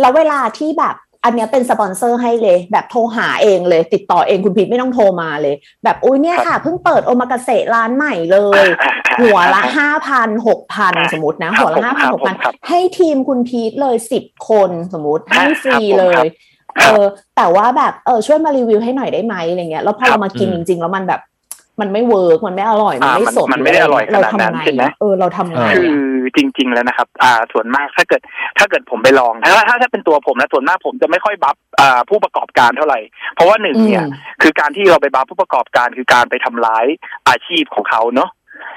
แล้วเวลาที่แบบอันเนี้ยเป็นสปอนเซอร์ให้เลย แบบโทรหาเองเลย ติดต่อเองคุณพีทไม่ต้องโทรมาเลย แบบอุ้ยเนี่ยค่ะเพิ่งเปิดโอมากาเสะร้านใหม่เลย หัวละห้าพันหกพันสมมตินะ หัวละห้าพันหกพันให้ทีมคุณพีทเลยสิบคนสมมติให้ฟรีเลยเออแต่ว่าแบบเออช่วยมารีวิวให้หน่อยได้ไหมอะไรเงี้ยแล้วพอเรามากินจริง ๆ แล้วมันแบบ มันไม่ work มันไม่อร่อยมันไม่สดมันไม่ได้อร่อยขนาดนั้นใช่ไหมเออเราทำไงคือ จริง ๆ แล้วนะครับ อ่าส่วนมากถ้าเกิด ถ้าเกิดผมไปลอง ถ้าถ้าถ้าเป็นตัวผมนะส่วนมากผมจะไม่ค่อยบัฟอ่าผู้ประกอบการเท่าไหร่ เพราะว่าหนึ่งเนี่ย คือการที่เราไปบัฟผู้ประกอบการคือการไปทำร้ายอาชีพของเขาเนาะ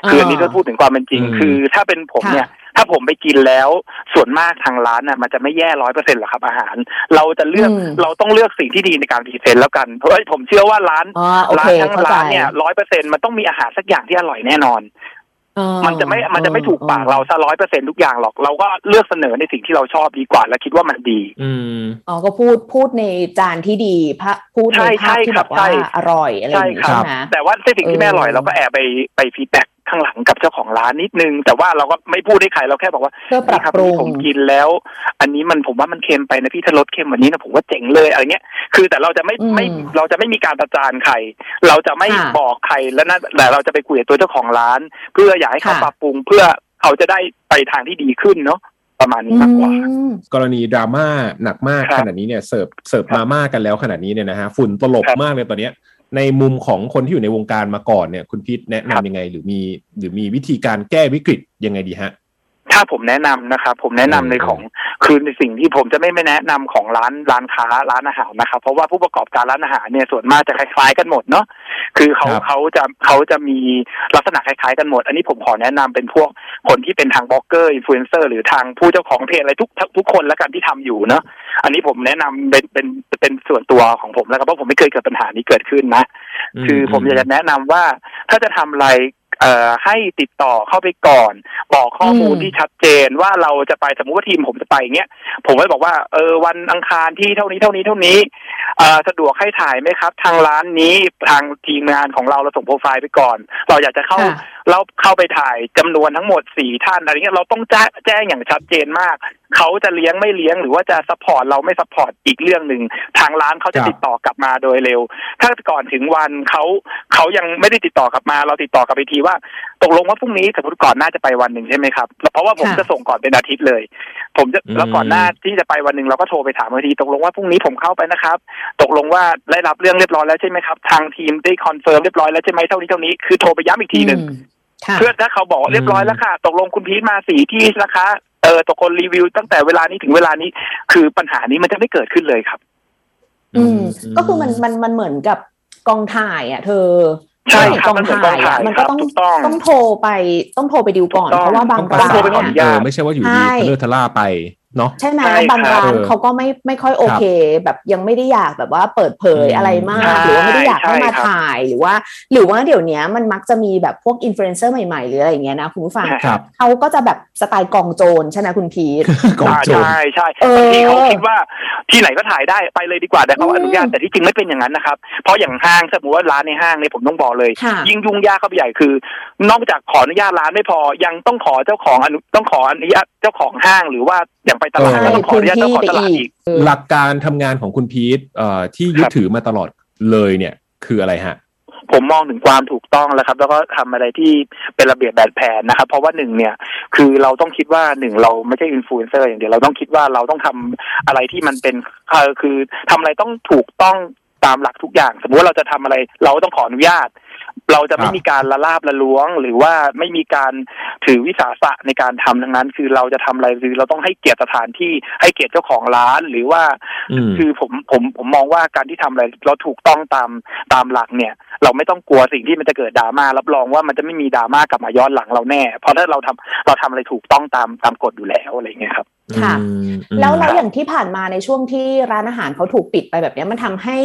คืออันนี้ก็พูดถึงความเป็นจริง คือถ้าเป็นผมเนี่ยถ้าผมไปกินแล้วส่วนมากทางร้านน่ะมันจะไม่แย่ร้อยเปอร์เซ็นต์หรอกครับอาหาร เราจะเลือกเราต้องเลือกสิ่งที่ดีในการ present แล้วกันเพราะผมเชื่อว่าร้านร้านทั้งร้านเนี่ยร้อยเปอร์เซ็นต์มันต้องมีอาหารสักอย่างที่อร่อยแน่นอน มันจะไม่มันจะไม่ถูกปากเราซะร้อยเปอร์เซ็นต์ทุกอย่างหรอก เราก็เลือกเสนอในสิ่งที่เราชอบดีกว่า และคิดว่ามันดี อืมอ๋อก็พูดพูดในจานที่ดีพระพูดในภาพที่แบบว่าอร่อยอะไรอย่างเงี้ยใช่ไหมแต่ว่าในสิ่งที่ไม่อร่อยเราก็แอบไปไป feedback ข้างหลังกับเจ้าของร้านนิดนึง แต่ว่าเราก็ไม่พูดให้ใครเราแค่บอกว่าเพื่อปรับครับปรุงผมกินแล้ว อันนี้มันผมว่ามันเค็มไปนะพี่ถ้าลดเค็มวันนี้นะผมว่าเจ๋งเลยอะไรเงี้ยคือแต่เราจะไม่ไม่เราจะไม่มีการประจานใคร เราจะไม่บอกใครแล้วนะแต่เราจะไปคุยกับตัวเจ้าของร้าน เพื่ออยากให้เขาปรับปรุง เพื่อเขาจะได้ไปทางที่ดีขึ้นเนาะประมาณนี้มากกว่ากรณีดราม่าหนักมากขนาดนี้เนี่ยเสิร์ฟเสิร์ฟมาม่ากันแล้วขนาดนี้เนี่ยนะฮะฝุ่นตลบมากเลยตอนเนี้ย ในมุมของคนที่อยู่ในวงการมาก่อนเนี่ย คุณพีทแนะนำยังไง หรือมี หรือมีวิธีการแก้วิกฤตยังไงดีฮะถ้าผมแนะนำนะครับผมแนะนำในของ คือในสิ่งที่ผมจะไม่ไม่แนะนำของร้านร้านค้าร้านอาหารนะครับ เพราะว่าผู้ประกอบการร้านอาหารเนี่ยส่วนมากจะคล้ายๆกันหมดเนาะคือเขาเขาจะเขาจะมีลักษณะคล้ายๆกันหมด อันนี้ผมขอแนะนำเป็นพวกคนที่เป็นทาง blogger influencer หรือทางผู้เจ้าของเพจอะไรทุกทุกคนแล้วกันที่ทำอยู่เนาะอันนี้ผมแนะนำเป็นเป็นเป็นส่วนตัวของผมแล้วครับเพราะผมไม่เคยเกิดปัญหานี้เกิดขึ้นนะ คือผมอยากจะแนะนำว่าถ้าจะทำอะไรเอ่อ ให้ติดต่อเข้าไปก่อน บอกข้อมูลที่ชัดเจนว่าเราจะไปสมมติว่าทีมผมจะไปเงี้ยผมก็บอกว่าเออวันอังคารที่เท่านี้เท่านี้เท่านี้เอ่อสะดวกให้ถ่ายไหมครับ ทางร้านนี้ทางทีมงานของเราเราส่งโปรไฟล์ไปก่อน เราอยากจะเข้า เราเข้าไปถ่ายจำนวนทั้งหมดสี่ท่านอะไรเงี้ยเราต้องแจ้งอย่างชัดเจนมาก เขาจะเลี้ยงไม่เลี้ยงหรือว่าจะ support เราไม่ support อีกเรื่องหนึ่งทางร้านเขาจะติดต่อกลับมาโดยเร็ว ถ้าก่อนถึงวันเขาเขายังไม่ได้ติดต่อกลับมา เราติดต่อกลับไปทีว่า ตกลงว่าพรุ่งนี้สมมติก่อนหน้าจะไปวันหนึ่งใช่ไหมครับเพราะว่าผมจะส่งก่อนเป็นอาทิตย์เลย ผมจะแล้วก่อนหน้าที่จะไปวันหนึ่งเราก็โทรไปถามทันทีตกลงว่าพรุ่งนี้ผมเข้าไปนะครับ ตกลงว่าได้รับเรื่องเรียบร้อยแล้วใช่ไหมครับ ทางทีมได้ confirm เรียบร้อยแล้วใช่ไหมเท่านี้เท่านี้คือโทรไปย้ำอีกทีหนึ่ง เพื่อถ้าเขาบอกเรียบร้อยแล้วค่ะ ตกลงคุณพีทมาสี่ที่นะคะ เออตกคนรีวิวตั้งแต่เวลานี้ถึงเวลานี้ คือปัญหานี้มันจะไม่เกิดขึ้นเลยครับ อืม ก็คือมันมันมันเหมือนกับกองถ่ายอะ เธอใช่คกรับองมันเหมือนถ่ายกองถ่ายอะมันก็ต้องถูกต้องต้องโทรไปต้องโทรไปดิวก่อนถูกต้องเพราะว่าบางต้องร้าประโทรไปนขออสานนุเอญาตอไม่ใช่ว่าอยู่ดีใช่ทะเลอะทะล่าไป เนาะใช่ไหมใช่ครับบางร้านเออเขาก็ไม่ไม่ค่อยโอเค แบบยังไม่ได้อยากแบบว่าเปิดเผยอืมอะไรมากใช่หรือว่าไม่ได้อยากให้มาใช่ครับถ่ายหรือว่า หรือว่าเดี๋ยวนี้มันมักจะมีแบบพวกอินฟลูเอนเซอร์ใหม่ๆ หรืออะไรอย่างเงี้ยนะคุณผู้ฟังครับเขาก็จะแบบสไตล์กองโจรใช่ไหมคุณพีทกองอ่าโจรใช่ใช่เออบางทีเขาคิดว่าที่ไหนก็ถ่ายได้ไปเลยดีกว่าแต่เขาอืมอนุญาตแต่ที่จริงไม่เป็นอย่างนั้นนะครับ เพราะอย่างห้างสมมติว่าร้านในห้างเนี่ยผมต้องบอกเลยค่ะยิ่งยุ่งยากเข้าไปใหญ่คือ นอกจากขออนุญาตร้านไม่พอยังต้องขอเจ้าของอนุต้องขออนุญาตเจ้าของห้างหรือว่า อย่างไปตลาดเออก็ต้องขออนุญาตเจ้าของตลาดอีกเออหลักการทำงานของคุณพีทเอ่อที่ยึดครับถือมาตลอดเลยเนี่ย คืออะไรฮะผมมองถึงความถูกต้องแล้วครับ แล้วก็ทำอะไรที่เป็นระเบียบแบบแผนนะครับ เพราะว่าหนึ่งเนี่ย คือเราต้องคิดว่าหนึ่งเราไม่ใช่อินฟลูเอนเซอร์อย่างเดียวเราต้องคิดว่าเราต้องทำอะไรที่มันเป็นเอ่อคือทำอะไรต้องถูกต้องตามหลักทุกอย่าง สมมติว่าเราจะทำอะไร เราต้องขออนุญาต เราจะไม่ครับมีการละลาบละล้วง หรือว่าไม่มีการถือวิสาสะในการทำทั้งนั้น คือเราจะทำอะไรคือเราต้องให้เกียรติสถานที่ให้เกียรติเจ้าของร้านหรือว่าอืมคือผมผมผมมองว่าการที่ทำอะไรเราถูกต้องตามตามหลักเนี่ย เราไม่ต้องกลัวสิ่งที่มันจะเกิดดราม่ารับรองว่ามันจะไม่มีดราม่ากลับมาย้อนหลังเราแน่ เพราะถ้าเราทำเราทำอะไรถูกต้องตามตามกฎอยู่แล้วอะไรเงี้ยครับ ค่ะอืมอืมแล้วแล้วอย่างที่ผ่านมาในช่วงที่ร้านอาหารเขาถูกปิดไปแบบเนี้ยมันทำให้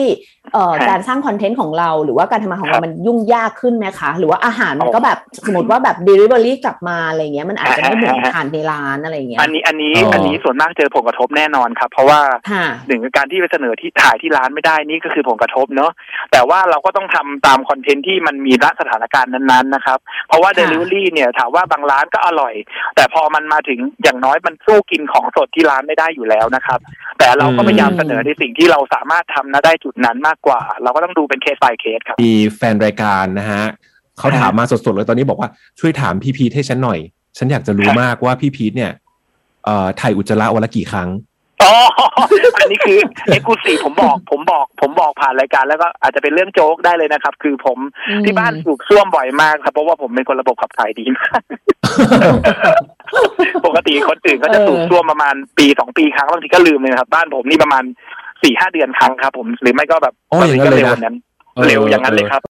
เอ่อครับการสร้างคอนเทนต์ของเรา หรือว่าการทำงานของครัเราบมันยุ่งยากขึ้นไหมคะ หรือว่าอาหารมันอ๋อก็แบบสมมติว่าแบบ delivery กลับมาอะไรเงี้ยมันอาจจะไม่เหมือนทานในร้านอะไรเงี้ยอันนี้อันนี้อ๋ออัอันนี้ส่วนมากเจอผลกระทบแน่นอนครับ เพราะว่าค่ะหนึ่งคือการที่ไปเสนอที่ถ่ายที่ร้านไม่ได้นี่ก็คือผลกระทบเนอะแต่ว่าเราก็ต้องทำตามคอนเทนต์ที่มันมีณสถานการณ์นั้นๆนะครับเพราะว่าค่ะ Delivery เนี่ยถามว่าบางร้านก็อร่อย แต่พอมันมาถึงอย่างน้อยมันสู้กินของสดที่ร้านไม่ได้อยู่แล้วนะครับ แต่เราก็พยายามเสนอในสิ่งที่เราสามารถทำนะได้จุดนั้นมากกว่า เราก็ต้องดูเป็นเคส by เคสครับมีแฟนรายการนะฮะเขาถามมาสดๆเลยตอนนี้บอกว่าช่วยถามพี่พีทให้ฉันหน่อย ฉันอยากจะรู้ครับมากว่าพี่พีทเนี่ยเอ่อถ่ายอุจจาระวันละกี่ครั้งอ๋ออันนี้คือ exclusive ผมบอกผมบอก ผมบอกผ่านรายการแล้วก็อาจจะเป็นเรื่องโจ๊กได้เลยนะครับ คือผมอืมที่บ้านสูบซ่วมบ่อยมากครับเพราะว่าผมเป็นคนระบบขับถ่ายดีมากปกติ คนอื่นก็จะสูบซ่วมประมาณปีสองปีครั้งบางทีก็ลืมเลยนะครับ บ้านผมนี่ประมาณสี่ห้าเดือนครั้งครับ ผมหรือไม่ก็แบบโอ้อย่างนั้นเลยนะร็วกว่านั้นเร็วอย่างนั้นเลยครับ